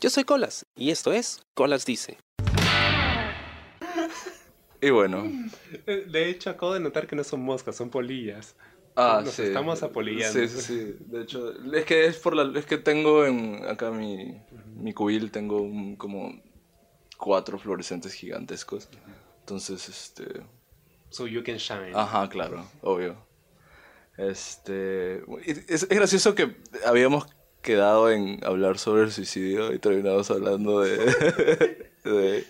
Yo soy Colas y esto es Colas Dice. Y bueno. De hecho, acabo de notar que no son moscas, son polillas. Ah, Nos sí. estamos apolillando. Sí, sí, sí. De hecho, es que es por la, es que tengo en acá mi, mi cubil tengo un- como cuatro fluorescentes gigantescos. Entonces, este, So you can shine. ajá, claro, obvio. Este, es, es gracioso que habíamos quedado en hablar sobre el suicidio y terminamos hablando de de,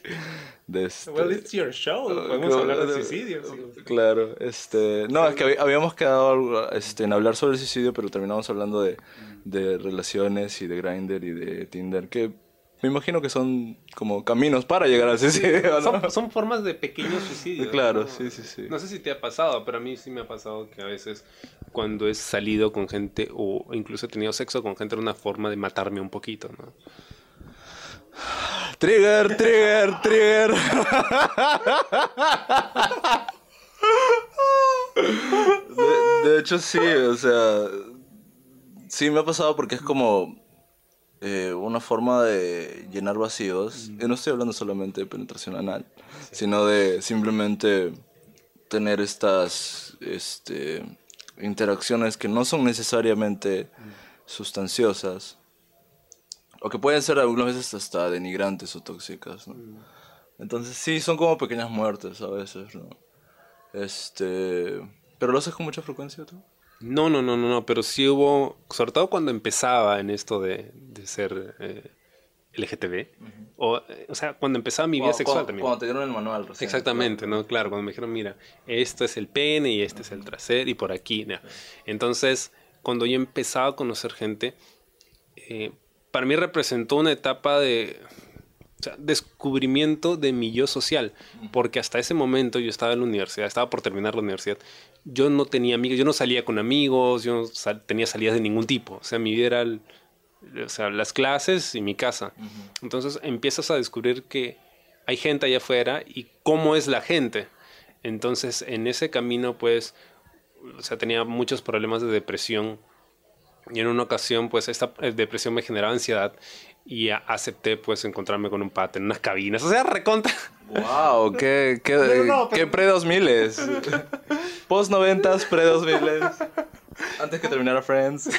de este, Well, it's your show. Podemos Como- hablar de suicidio. sí. Claro, este, no, es que habíamos quedado este, en hablar sobre el suicidio, pero terminamos hablando de, de relaciones y de Grindr y de Tinder, que me imagino que son como caminos para llegar al suicidio, ¿no? Son, son formas de pequeños suicidios. Claro, ¿no? sí, sí, sí. No sé si te ha pasado, pero a mí sí me ha pasado que a veces cuando he salido con gente o incluso he tenido sexo con gente era una forma de matarme un poquito, ¿no? Trigger, trigger, trigger. De, de hecho, sí, o sea, sí me ha pasado porque es como eh, una forma de llenar vacíos. Y no estoy hablando solamente de penetración anal, sino de simplemente tener estas este, interacciones que no son necesariamente sustanciosas. O que pueden ser algunas veces hasta denigrantes o tóxicas, ¿no? Entonces sí, son como pequeñas muertes a veces, ¿no? Este... ¿Pero lo haces con mucha frecuencia tú? No, no, no, no, no, pero sí hubo, sobre todo cuando empezaba en esto de, de ser eh, LGTB, o, eh, o sea, cuando empezaba mi vida sexual cuando- también. Cuando te dieron el manual recién. Exactamente, ¿no? Claro, cuando me dijeron, mira, esto es el pene y este es el trasero y por aquí, ¿no? Entonces, cuando yo empezaba a conocer gente, eh, para mí representó una etapa de o sea, descubrimiento de mi yo social, porque hasta ese momento yo estaba en la universidad, estaba por terminar la universidad, yo no tenía amigos, yo no salía con amigos, yo no sal- tenía salidas de ningún tipo, o sea, mi vida era el- o sea, las clases y mi casa. Entonces empiezas a descubrir que hay gente allá afuera y cómo es la gente. Entonces en ese camino pues, o sea, tenía muchos problemas de depresión. Y en una ocasión pues esta eh, depresión me generaba ansiedad y acepté pues encontrarme con un pata en unas cabinas. O sea, recontra. Wow, qué, qué, No, no, qué pre 2000 Post 90 pre 2000 Antes que terminara Friends.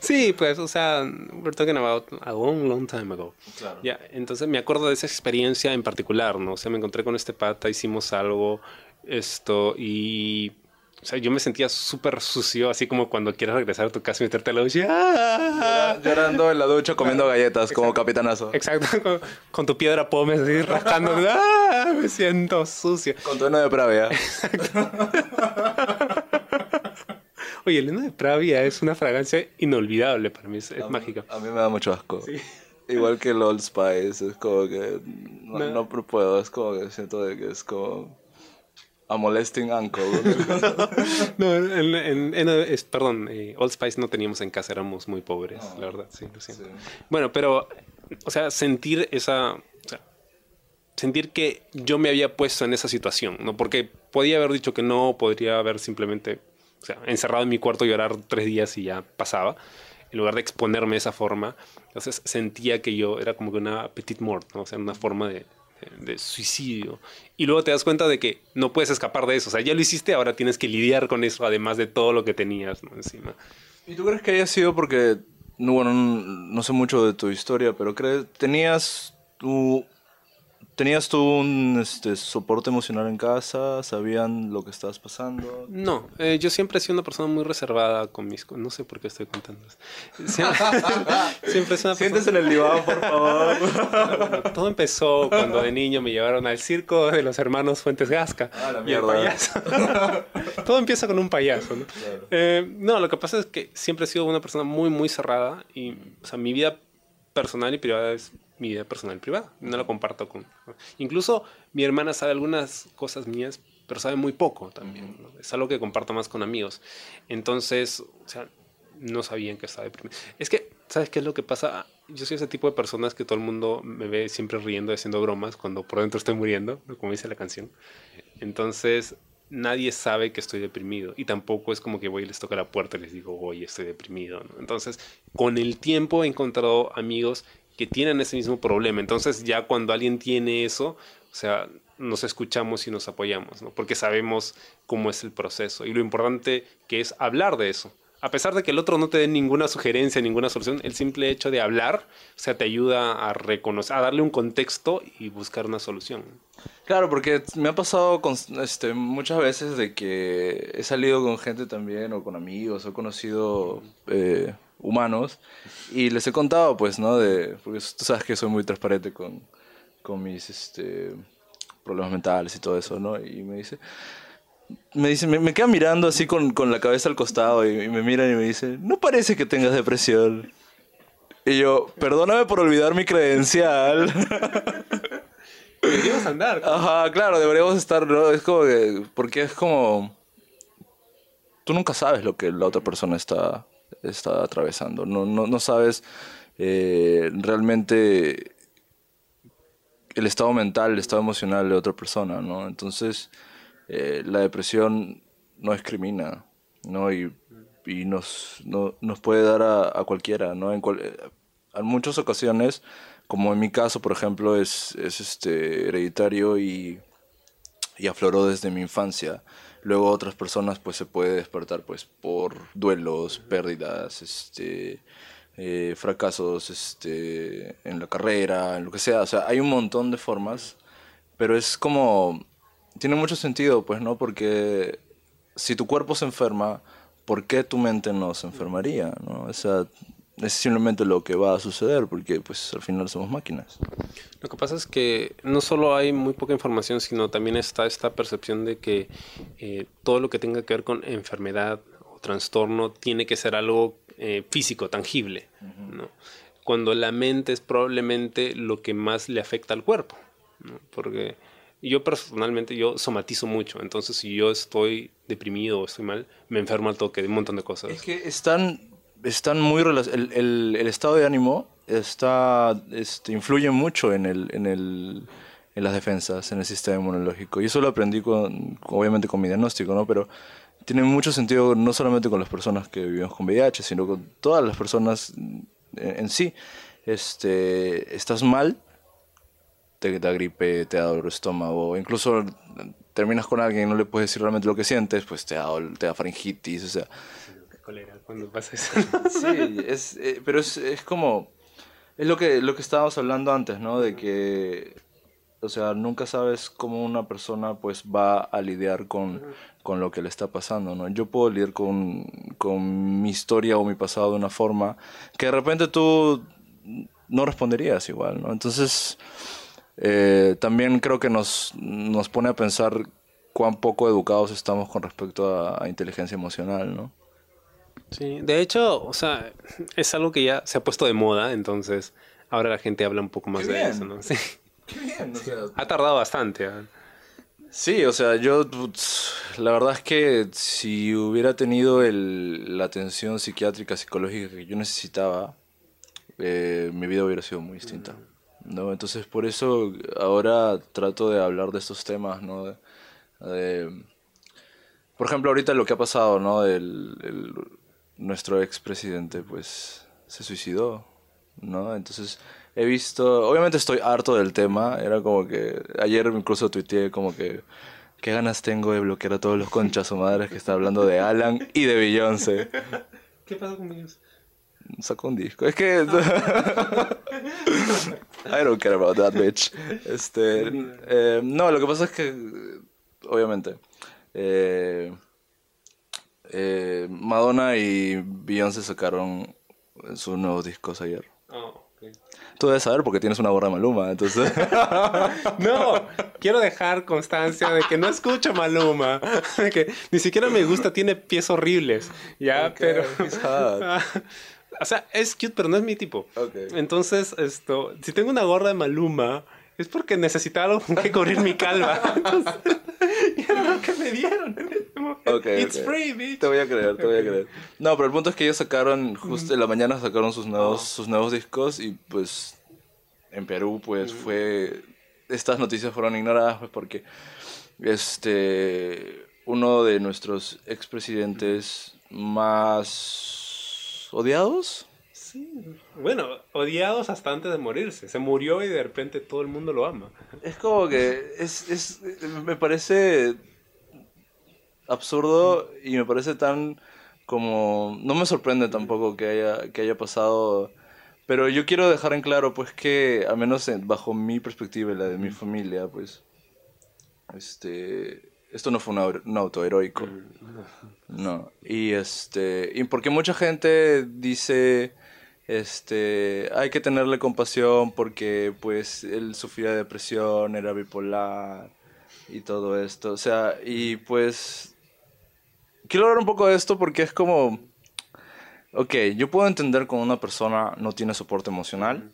Sí, pues, o sea, we're talking about a long, long time ago. Claro. Ya, entonces me acuerdo de esa experiencia en particular, ¿no? O sea, me encontré con este pata, hicimos algo, esto, y... O sea, yo me sentía súper sucio, así como cuando quieres regresar a tu casa y meterte a la ducha. ¡ah! Llorando en la ducha comiendo galletas como capitanazo. Exacto, con, con tu piedra pómez así rascando. ¡Ah! Me siento sucio. Con tono de pravia. Oye, el heno de Pravia es una fragancia inolvidable para mí, es, es mágica. A mí me da mucho asco. Igual que el Old Spice, es como que no, No. no puedo, es como que siento de que es como a molesting uncle. No, en, en- en- es- perdón, eh, Old Spice no teníamos en casa, éramos muy pobres, la verdad, sí, lo siento. Sí. Bueno, pero, o sea, sentir esa, o sea, sentir que yo me había puesto en esa situación, ¿no? Porque podía haber dicho que no, podría haber simplemente, o sea, encerrado en mi cuarto, llorar tres días y ya pasaba, en lugar de exponerme de esa forma. Entonces sentía que yo era como que una petite mort, ¿no? O sea, una forma de, de- suicidio. Y luego te das cuenta de que no puedes escapar de eso. O sea, ya lo hiciste, ahora tienes que lidiar con eso, además de todo lo que tenías, ¿no? Encima. ¿Y tú crees que haya sido porque, no, bueno, no, sé mucho de tu historia, pero crees, tenías tú, tenías tú un este, soporte emocional en casa, sabían lo que estabas pasando? No, eh, yo siempre he sido una persona muy reservada con mis... No sé por qué estoy contando esto. Siempre, siempre he sido una Siéntese en persona... el diván, por favor. Todo empezó cuando de niño me llevaron al circo de los hermanos Fuentes Gasca. Ah, la mierda. payaso. Todo empieza con un payaso, ¿no? Eh, no, lo que pasa es que siempre he sido una persona muy, muy cerrada y, o sea, mi vida personal y privada es mi vida personal privada. No la comparto con... Incluso mi hermana sabe algunas cosas mías, pero sabe muy poco también. ¿no? Es algo que comparto más con amigos. Entonces, o sea, no sabían que estaba deprimido. Es que, ¿sabes qué es lo que pasa? Yo soy ese tipo de personas que todo el mundo me ve siempre riendo haciendo bromas cuando por dentro estoy muriendo, como dice la canción. Entonces, nadie sabe que estoy deprimido y tampoco es como que voy y les toco la puerta y les digo, oye, estoy deprimido. ¿no? Entonces, con el tiempo he encontrado amigos que tienen ese mismo problema. Entonces, ya cuando alguien tiene eso, o sea, nos escuchamos y nos apoyamos, ¿no? porque sabemos cómo es el proceso y lo importante que es hablar de eso a pesar de que el otro no te dé ninguna sugerencia, ninguna solución, el simple hecho de hablar, o sea, te ayuda a reconocer, a darle un contexto y buscar una solución. Claro, porque me ha pasado este, muchas veces de que he salido con gente también, o con amigos, o he conocido eh, humanos, y les he contado, pues, ¿no? De, porque tú sabes que soy muy transparente con, con mis este, problemas mentales y todo eso, ¿no? Y me dice, me dice, me, queda mirando así con, con, la cabeza al costado y, me miran y me dice, no parece que tengas depresión. Y yo, perdóname por olvidar mi credencial. Deberíamos andar. Ajá, claro, deberíamos estar, ¿no? Es como que, porque es como, tú nunca sabes lo que la otra persona está, está atravesando. No, no, no sabes eh, realmente el estado mental, el estado emocional de otra persona, ¿no? Entonces eh, la depresión no discrimina, ¿no? Y, y nos, no, nos puede dar a, cualquiera, ¿no? En, eh, en, muchas ocasiones, como en mi caso, por ejemplo, es, es este, hereditario y, y afloró desde mi infancia. Luego otras personas pues se puede despertar pues por duelos, pérdidas, este, eh, fracasos este, en la carrera, en lo que sea. O sea, hay un montón de formas, pero es como tiene mucho sentido, pues, ¿no? Porque si tu cuerpo se enferma, ¿por qué tu mente no se enfermaría, no? O sea, es simplemente lo que va a suceder, porque pues al final somos máquinas. Lo que pasa es que no solo hay muy poca información, sino también está esta percepción de que eh, todo lo que tenga que ver con enfermedad o trastorno tiene que ser algo eh, físico, tangible, ¿no? Cuando la mente es probablemente lo que más le afecta al cuerpo, ¿no? Porque yo personalmente, yo somatizo mucho. Entonces, si yo estoy deprimido o estoy mal, me enfermo al toque de un montón de cosas. Es que están, están muy... El, el, estado de ánimo está, este, influye mucho en, el, en, el, en las defensas, en el sistema inmunológico. Y eso lo aprendí con, obviamente con mi diagnóstico, ¿no? Pero tiene mucho sentido no solamente con las personas que vivimos con VIH, sino con todas las personas en, en sí. Este, estás mal te da gripe, te da dolor de estómago, incluso terminas con alguien y no le puedes decir realmente lo que sientes, pues te da, te da faringitis, o sea... Cólera, cuando pasa eso. sí, es, eh, pero es, es, como... Es lo que, lo que estábamos hablando antes, ¿no? De que, o sea, nunca sabes cómo una persona pues va a lidiar con, con lo que le está pasando, ¿no? Yo puedo lidiar con, con mi historia o mi pasado de una forma que de repente tú no responderías igual, ¿no? Entonces eh, también creo que nos, nos pone a pensar cuán poco educados estamos con respecto a, inteligencia emocional, ¿no? Sí, de hecho, o sea, es algo que ya se ha puesto de moda, entonces ahora la gente habla un poco más de eso, ¿no? Sí. Qué bien, o sea, ha tardado bastante. ¿eh? Sí, o sea, yo la verdad es que si hubiera tenido el, la atención psiquiátrica, psicológica que yo necesitaba, eh, mi vida hubiera sido muy distinta. ¿no? Entonces por eso ahora trato de hablar de estos temas, ¿no? por ejemplo, ahorita lo que ha pasado, ¿no? El, el, nuestro expresidente, pues, se suicidó, ¿no? Entonces he visto, obviamente estoy harto del tema, era como que, ayer incluso tuiteé como que, qué ganas tengo de bloquear a todos los conchas o madres que están hablando de Alan y de Beyoncé. ¿Qué pasó con Beyoncé? sacó un disco. Es que. I don't care about that bitch. Este. Eh, no, lo que pasa es que. Obviamente. Eh, eh, Madonna y Beyoncé sacaron sus nuevos discos ayer. Oh, okay. Tú debes saber porque tienes una gorra Maluma, entonces. no, quiero dejar constancia de que no escucho Maluma. que ni siquiera me gusta, tiene pies horribles. Ya, okay, pero. O sea, es cute, pero no es mi tipo. Entonces, esto, si tengo una gorra de Maluma, es porque necesitaba algo con que cubrir mi calva. y era lo que me dieron. Okay, It's free, bitch. Te voy a creer, te voy a creer. No, pero el punto es que ellos sacaron, justo en la mañana sacaron sus nuevos, oh. sus nuevos discos y pues en Perú pues fue... Estas noticias fueron ignoradas pues porque este uno de nuestros expresidentes más odiados. Sí. Bueno, odiados hasta antes de morirse. Se murió y de repente todo el mundo lo ama. Es como que es, es me parece absurdo y me parece tan como no me sorprende tampoco que haya que haya pasado pero yo quiero dejar en claro pues que al menos bajo mi perspectiva y la de mi familia pues este esto no fue un, auto heroico. No. Y este. Y porque mucha gente dice. Este. Hay que tenerle compasión porque pues él sufría de depresión, era bipolar. Y todo esto. O sea, y pues. Quiero hablar un poco de esto porque es como. Ok, yo puedo entender cuando una persona no tiene soporte emocional.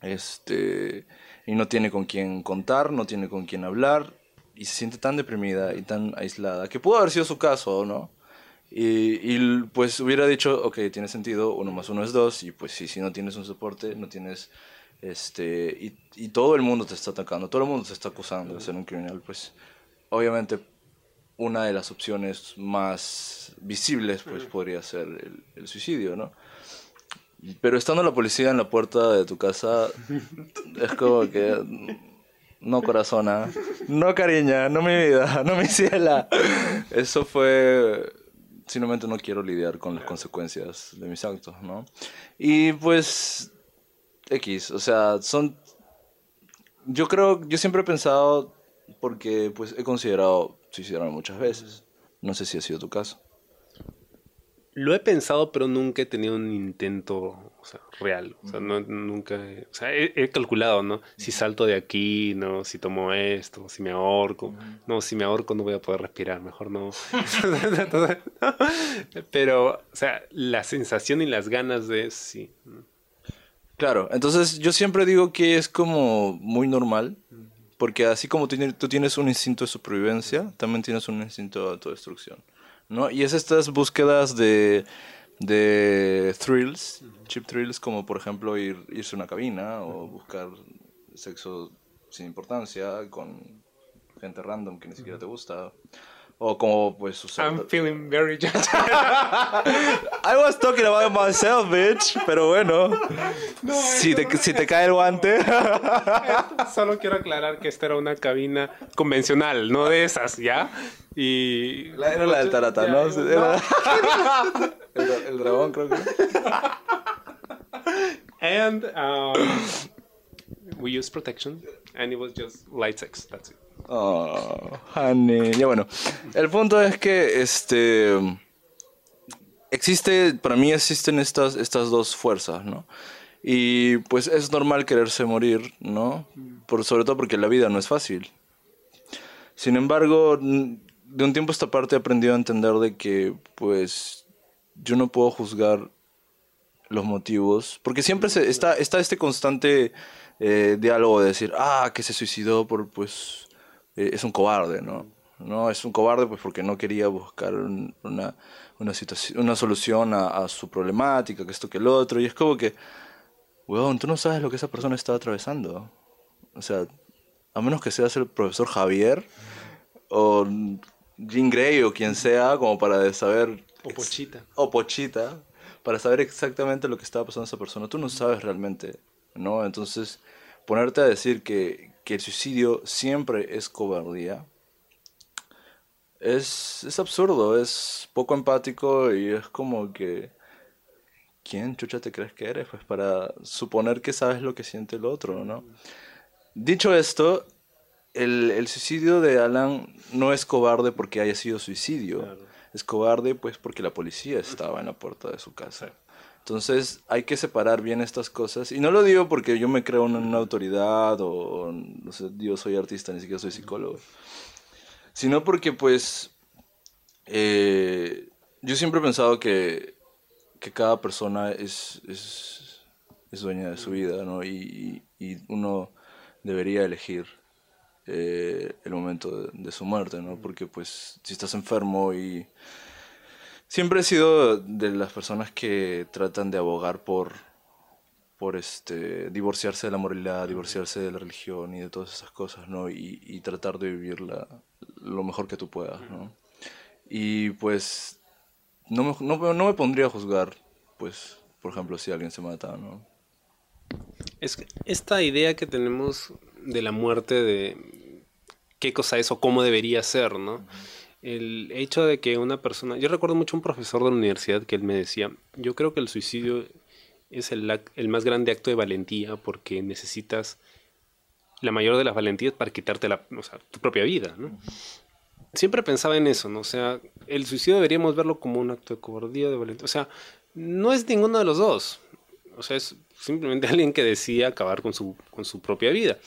Este. Y no tiene con quién contar, no tiene con quién hablar y se siente tan deprimida y tan aislada, que pudo haber sido su caso, ¿no? Y, y, pues hubiera dicho, ok, tiene sentido, uno más uno es dos, y pues sí, si no tienes un soporte, no tienes, este, y, y todo el mundo te está atacando, todo el mundo te está acusando de ser un criminal, pues obviamente una de las opciones más visibles, pues podría ser el, el suicidio, ¿no? Pero estando la policía en la puerta de tu casa, es como que no corazona, no cariña, no mi vida, no mi ciela. Eso fue, simplemente no quiero lidiar con las consecuencias de mis actos, ¿no? Y pues, X, o sea, son, yo creo, yo siempre he pensado, porque pues he considerado suicidarme muchas veces, no sé si ha sido tu caso. Lo he pensado, pero nunca he tenido un intento o sea, real. O sea, no, nunca. O sea, he, calculado, ¿no? Si salto de aquí, ¿no? Si tomo esto, si me ahorco. No, si me ahorco no voy a poder respirar, mejor no. pero, o sea, la sensación y las ganas de sí. Claro, entonces yo siempre digo que es como muy normal. Porque así como tú tienes un instinto de supervivencia, también tienes un instinto de autodestrucción. ¿No? Y es estas búsquedas de, de thrills, cheap thrills, como por ejemplo ir, irse a una cabina o buscar sexo sin importancia con gente random que ni siquiera te gusta. O como pues usar... I'm feeling very judged. I was talking about myself, bitch. Pero bueno. si, te, si te cae el guante. Solo quiero aclarar que esta era una cabina convencional, no de esas, ¿ya? Y... La, era la del Tarata, ¿no? el, dragón, creo que. And um, we use protection, and it was just light sex. That's it. Oh, honey. Ya bueno, el punto es que este existe, para mí existen estas, estas dos fuerzas, ¿no? Y pues es normal quererse morir, ¿no? Por, sobre todo porque la vida no es fácil. Sin embargo, de un tiempo a esta parte he aprendido a entender de que, pues, yo no puedo juzgar los motivos, porque siempre se, está, está este constante eh, diálogo de decir, ah, que se suicidó por, pues, eh, es un cobarde, ¿no? No, es un cobarde pues porque no quería buscar una, una, situación, una solución a, a, su problemática, que esto que el otro, y es como que, weón, tú no sabes lo que esa persona está atravesando. O sea, a menos que seas el profesor Javier o Jean Grey o quien sea, como para saber... O Pochita. O Pochita, para saber exactamente lo que estaba pasando esa persona. Tú no sabes realmente, ¿no? Entonces, ponerte a decir que, que el suicidio siempre es cobardía, es, es absurdo, es poco empático y es como que... ¿Quién chucha te crees que eres? Pues para suponer que sabes lo que siente el otro, ¿no? Dicho esto, el, el suicidio de Alan no es cobarde porque haya sido suicidio. Es cobarde pues porque la policía estaba en la puerta de su casa. Entonces hay que separar bien estas cosas. Y no lo digo porque yo me creo en una autoridad o, no sé, yo soy artista, ni siquiera soy psicólogo. Sino porque pues eh, yo siempre he pensado que, que cada persona es, es, es, dueña de su vida, ¿no? Y, y uno debería elegir eh, el momento de, de, su muerte, ¿no? Porque pues si estás enfermo y Siempre he sido de las personas que tratan de abogar por, por este, divorciarse de la moralidad, divorciarse de la religión y de todas esas cosas, ¿no? Y, y tratar de vivirla lo mejor que tú puedas, ¿no? Y pues no me, no, no me pondría a juzgar, pues, por ejemplo, si alguien se mata, ¿no? Es que esta idea que tenemos de la muerte, de qué cosa es o cómo debería ser, ¿no? El hecho de que una persona... Yo recuerdo mucho un profesor de la universidad que él me decía, yo creo que el suicidio es el, el más grande acto de valentía porque necesitas la mayor de las valentías para quitarte la, tu propia vida, ¿no? Siempre pensaba en eso, ¿no? O sea, el suicidio deberíamos verlo como un acto de cobardía, de valentía. O sea, no es ninguno de los dos. O sea, es simplemente alguien que decide acabar con su, con su propia vida.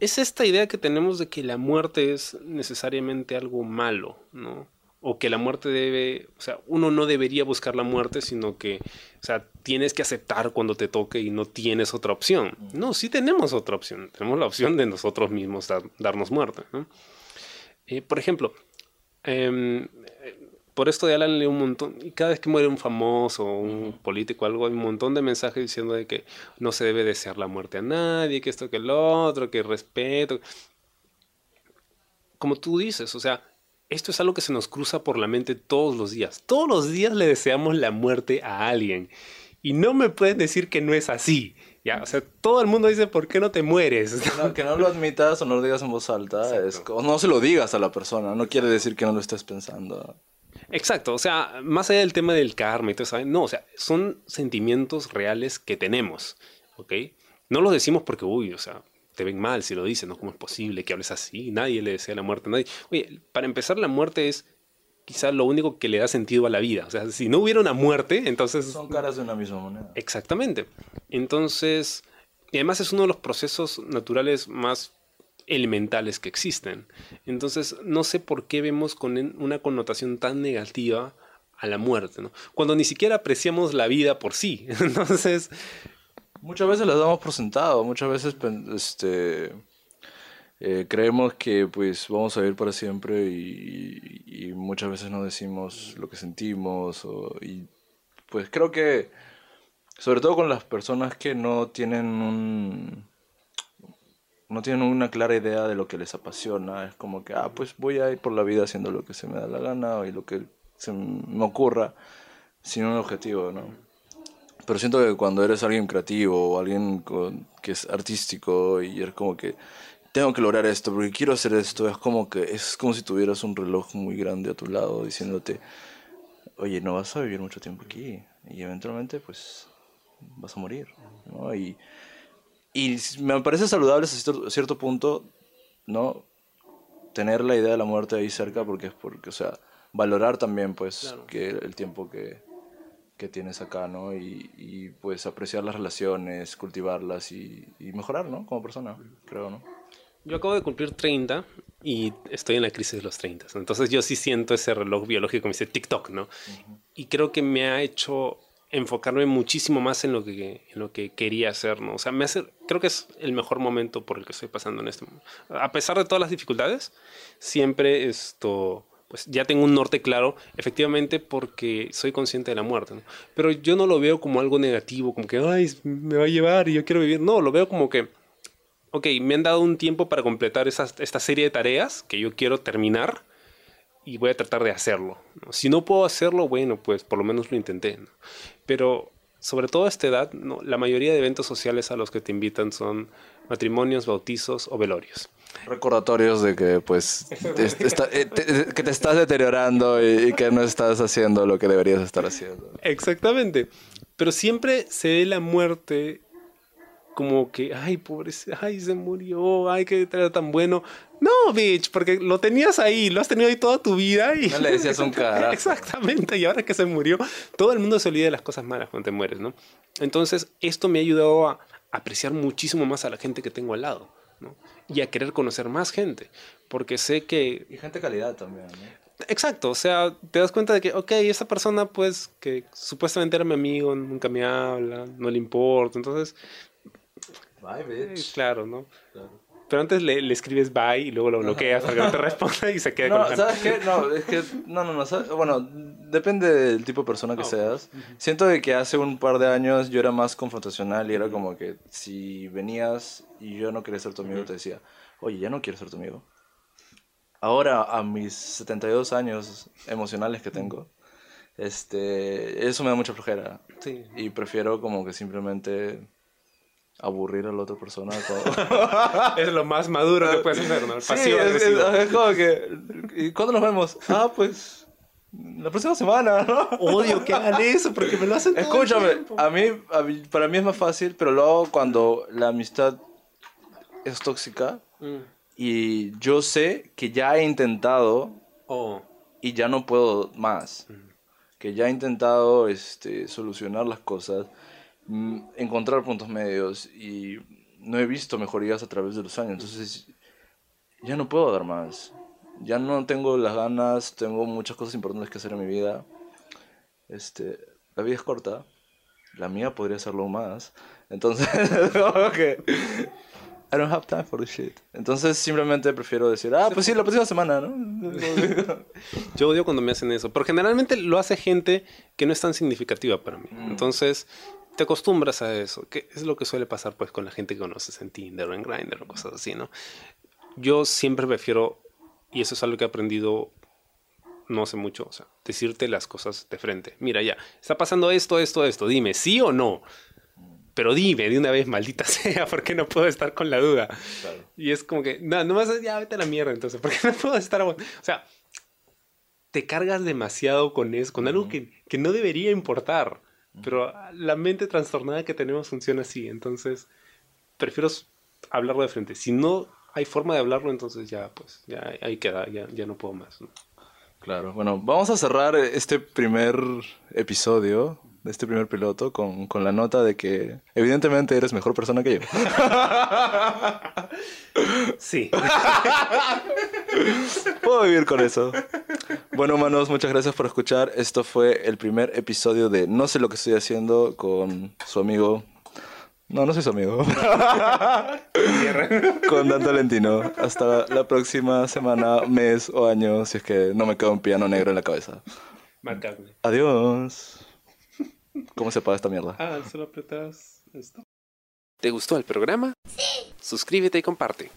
Es esta idea que tenemos de que la muerte es necesariamente algo malo, ¿no? O que la muerte debe, o sea, uno no debería buscar la muerte, sino que, o sea, tienes que aceptar cuando te toque y no tienes otra opción. No, sí tenemos otra opción. Tenemos la opción de nosotros mismos darnos muerte, ¿no? Eh, por ejemplo, eh, por esto de Alan leo un montón, y cada vez que muere un famoso, un político, algo, hay un montón de mensajes diciendo de que no se debe desear la muerte a nadie, que esto, que el otro, que respeto. Como tú dices, o sea, esto es algo que se nos cruza por la mente todos los días. Todos los días le deseamos la muerte a alguien. Y no me pueden decir que no es así. Ya, o sea, todo el mundo dice, ¿por qué no te mueres? que no lo admitas o no lo digas en voz alta, es, o no se lo digas a la persona, no quiere decir que no lo estés pensando. Exacto, o sea, más allá del tema del karma y todo eso, no, o sea, son sentimientos reales que tenemos, ¿ok? No los decimos porque, uy, o sea, te ven mal si lo dices, ¿no? ¿Cómo es posible que hables así? Nadie le desea la muerte a nadie. Oye, para empezar, la muerte es quizá lo único que le da sentido a la vida. O sea, si no hubiera una muerte, entonces... Son caras de una misma moneda. Exactamente. Entonces, y además es uno de los procesos naturales más elementales que existen. Entonces, no sé por qué vemos con una connotación tan negativa a la muerte, ¿no? Cuando ni siquiera apreciamos la vida por sí. Entonces... Muchas veces la damos por sentado, muchas veces este, eh, creemos que pues vamos a vivir para siempre y, muchas veces no decimos lo que sentimos y pues creo que sobre todo con las personas que no tienen un no tienen una clara idea de lo que les apasiona. Es como que, ah, pues voy a ir por la vida haciendo lo que se me da la gana y lo que se me ocurra, sin un objetivo, ¿no? Pero siento que cuando eres alguien creativo o alguien que es artístico y es como que tengo que lograr esto porque quiero hacer esto, es como que es como si tuvieras un reloj muy grande a tu lado diciéndote, oye, no vas a vivir mucho tiempo aquí y eventualmente pues vas a morir, ¿no? Y y me parece saludable hasta cierto, punto, ¿no? Tener la idea de la muerte ahí cerca porque es porque, o sea, valorar también, pues, que el tiempo que, que tienes acá, ¿no? Y, y, pues apreciar las relaciones, cultivarlas y, y, mejorar, ¿no? Como persona, creo, ¿no? Yo acabo de cumplir 30 y estoy en la crisis de los 30. Entonces yo sí siento ese reloj biológico, me dice TikTok, ¿no? Y creo que me ha hecho enfocarme muchísimo más en lo que, en lo que quería hacer, ¿no? O sea, me hace, creo que es el mejor momento por el que estoy pasando en este momento. A pesar de todas las dificultades, siempre esto, pues ya tengo un norte claro, efectivamente porque soy consciente de la muerte, ¿no? Pero yo no lo veo como algo negativo, como que, ay, me va a llevar y yo quiero vivir. No, lo veo como que, ok, me han dado un tiempo para completar esta serie de tareas que yo quiero terminar y voy a tratar de hacerlo. Si no puedo hacerlo, bueno, pues por lo menos lo intenté. Pero sobre todo a esta edad, ¿no? la mayoría de eventos sociales a los que te invitan son matrimonios, bautizos o velorios. Recordatorios de que pues eh, que te estás deteriorando y, que no estás haciendo lo que deberías estar haciendo. Exactamente. Pero siempre se ve la muerte como que, ay, pobre, ay, se murió, ay, que era tan bueno. No, bitch, porque lo tenías ahí, lo has tenido ahí toda tu vida y... No le decías un carajo. Exactamente, y ahora que se murió, todo el mundo se olvida de las cosas malas cuando te mueres, ¿no? Entonces, esto me ha ayudado a apreciar muchísimo más a la gente que tengo al lado, ¿no? Y a querer conocer más gente, porque sé que... Y gente de calidad también, ¿no? Exacto, o sea, te das cuenta de que, ok, esa persona pues que supuestamente era mi amigo, nunca me habla, no le importa, entonces Bye, bitch. Claro, ¿no? Pero antes le, le, escribes bye y luego lo bloqueas para que no te responda y se queda no, ¿sabes qué? No, es que, no, no, no, ¿sabes? bueno, depende del tipo de persona que Oh, seas. Siento de que hace un par de años yo era más confrontacional y era como que si venías y yo no quería ser tu amigo, te decía, oye, ya no quiero ser tu amigo. Ahora, a mis 72 años emocionales que tengo, este, eso me da mucha flojera. Sí. Y prefiero como que simplemente aburrir a la otra persona. Es lo más maduro que puedes hacer, ¿no? El Sí, pasivo es, es- es como que... ¿Y cuándo nos vemos? Ah, pues... La próxima semana, ¿no? Odio que hagan eso porque me lo hacen todo el Escúchame, tiempo. a mí, a mí- para mí es más fácil, pero lo hago cuando la amistad es tóxica Mm. y yo sé que ya he intentado Oh. y ya no puedo más. Que ya he intentado este, solucionar las cosas, mm, encontrar puntos medios y no he visto mejorías a través de los años. Entonces, ya no puedo dar más. Ya no tengo las ganas, tengo muchas cosas importantes que hacer en mi vida. Este, la vida es corta, la mía podría serlo más. Entonces, que I don't have time for this shit. Entonces, simplemente prefiero decir, ah, pues sí, la próxima semana, ¿no? Yo odio cuando me hacen eso, pero generalmente lo hace gente que no es tan significativa para mí. Entonces, te acostumbras a eso, que es lo que suele pasar pues con la gente que conoces en Tinder o en Grindr o cosas así, ¿no? Yo siempre prefiero, y eso es algo que he aprendido no hace mucho, o sea, decirte las cosas de frente. Mira, ya, está pasando esto, esto, esto, dime, ¿sí o no? Pero dime de una vez, maldita sea, porque no puedo estar con la duda. Claro. Y es como que, no, nomás ya vete a la mierda entonces, porque no puedo estar... O sea, te cargas demasiado con eso, con algo que, que no debería importar. Pero la mente trastornada que tenemos funciona así, entonces prefiero hablarlo de frente. Si no hay forma de hablarlo, entonces ya, pues, ya ahí queda, ya, ya no puedo más. ¿no? Claro, bueno, vamos a cerrar este primer episodio de este primer piloto con, con la nota de que evidentemente eres mejor persona que yo. Sí. Puedo vivir con eso. Bueno, manos, muchas gracias por escuchar. Esto fue el primer episodio de No sé lo que estoy haciendo con su amigo. No, no soy su amigo. con Dan Talentino. Hasta la próxima semana, mes o año, si es que no me queda un piano negro en la cabeza. Marcadme. Adiós. ¿Cómo se apaga esta mierda? Ah, solo apretas esto. ¿Te gustó el programa? Sí. Suscríbete y comparte.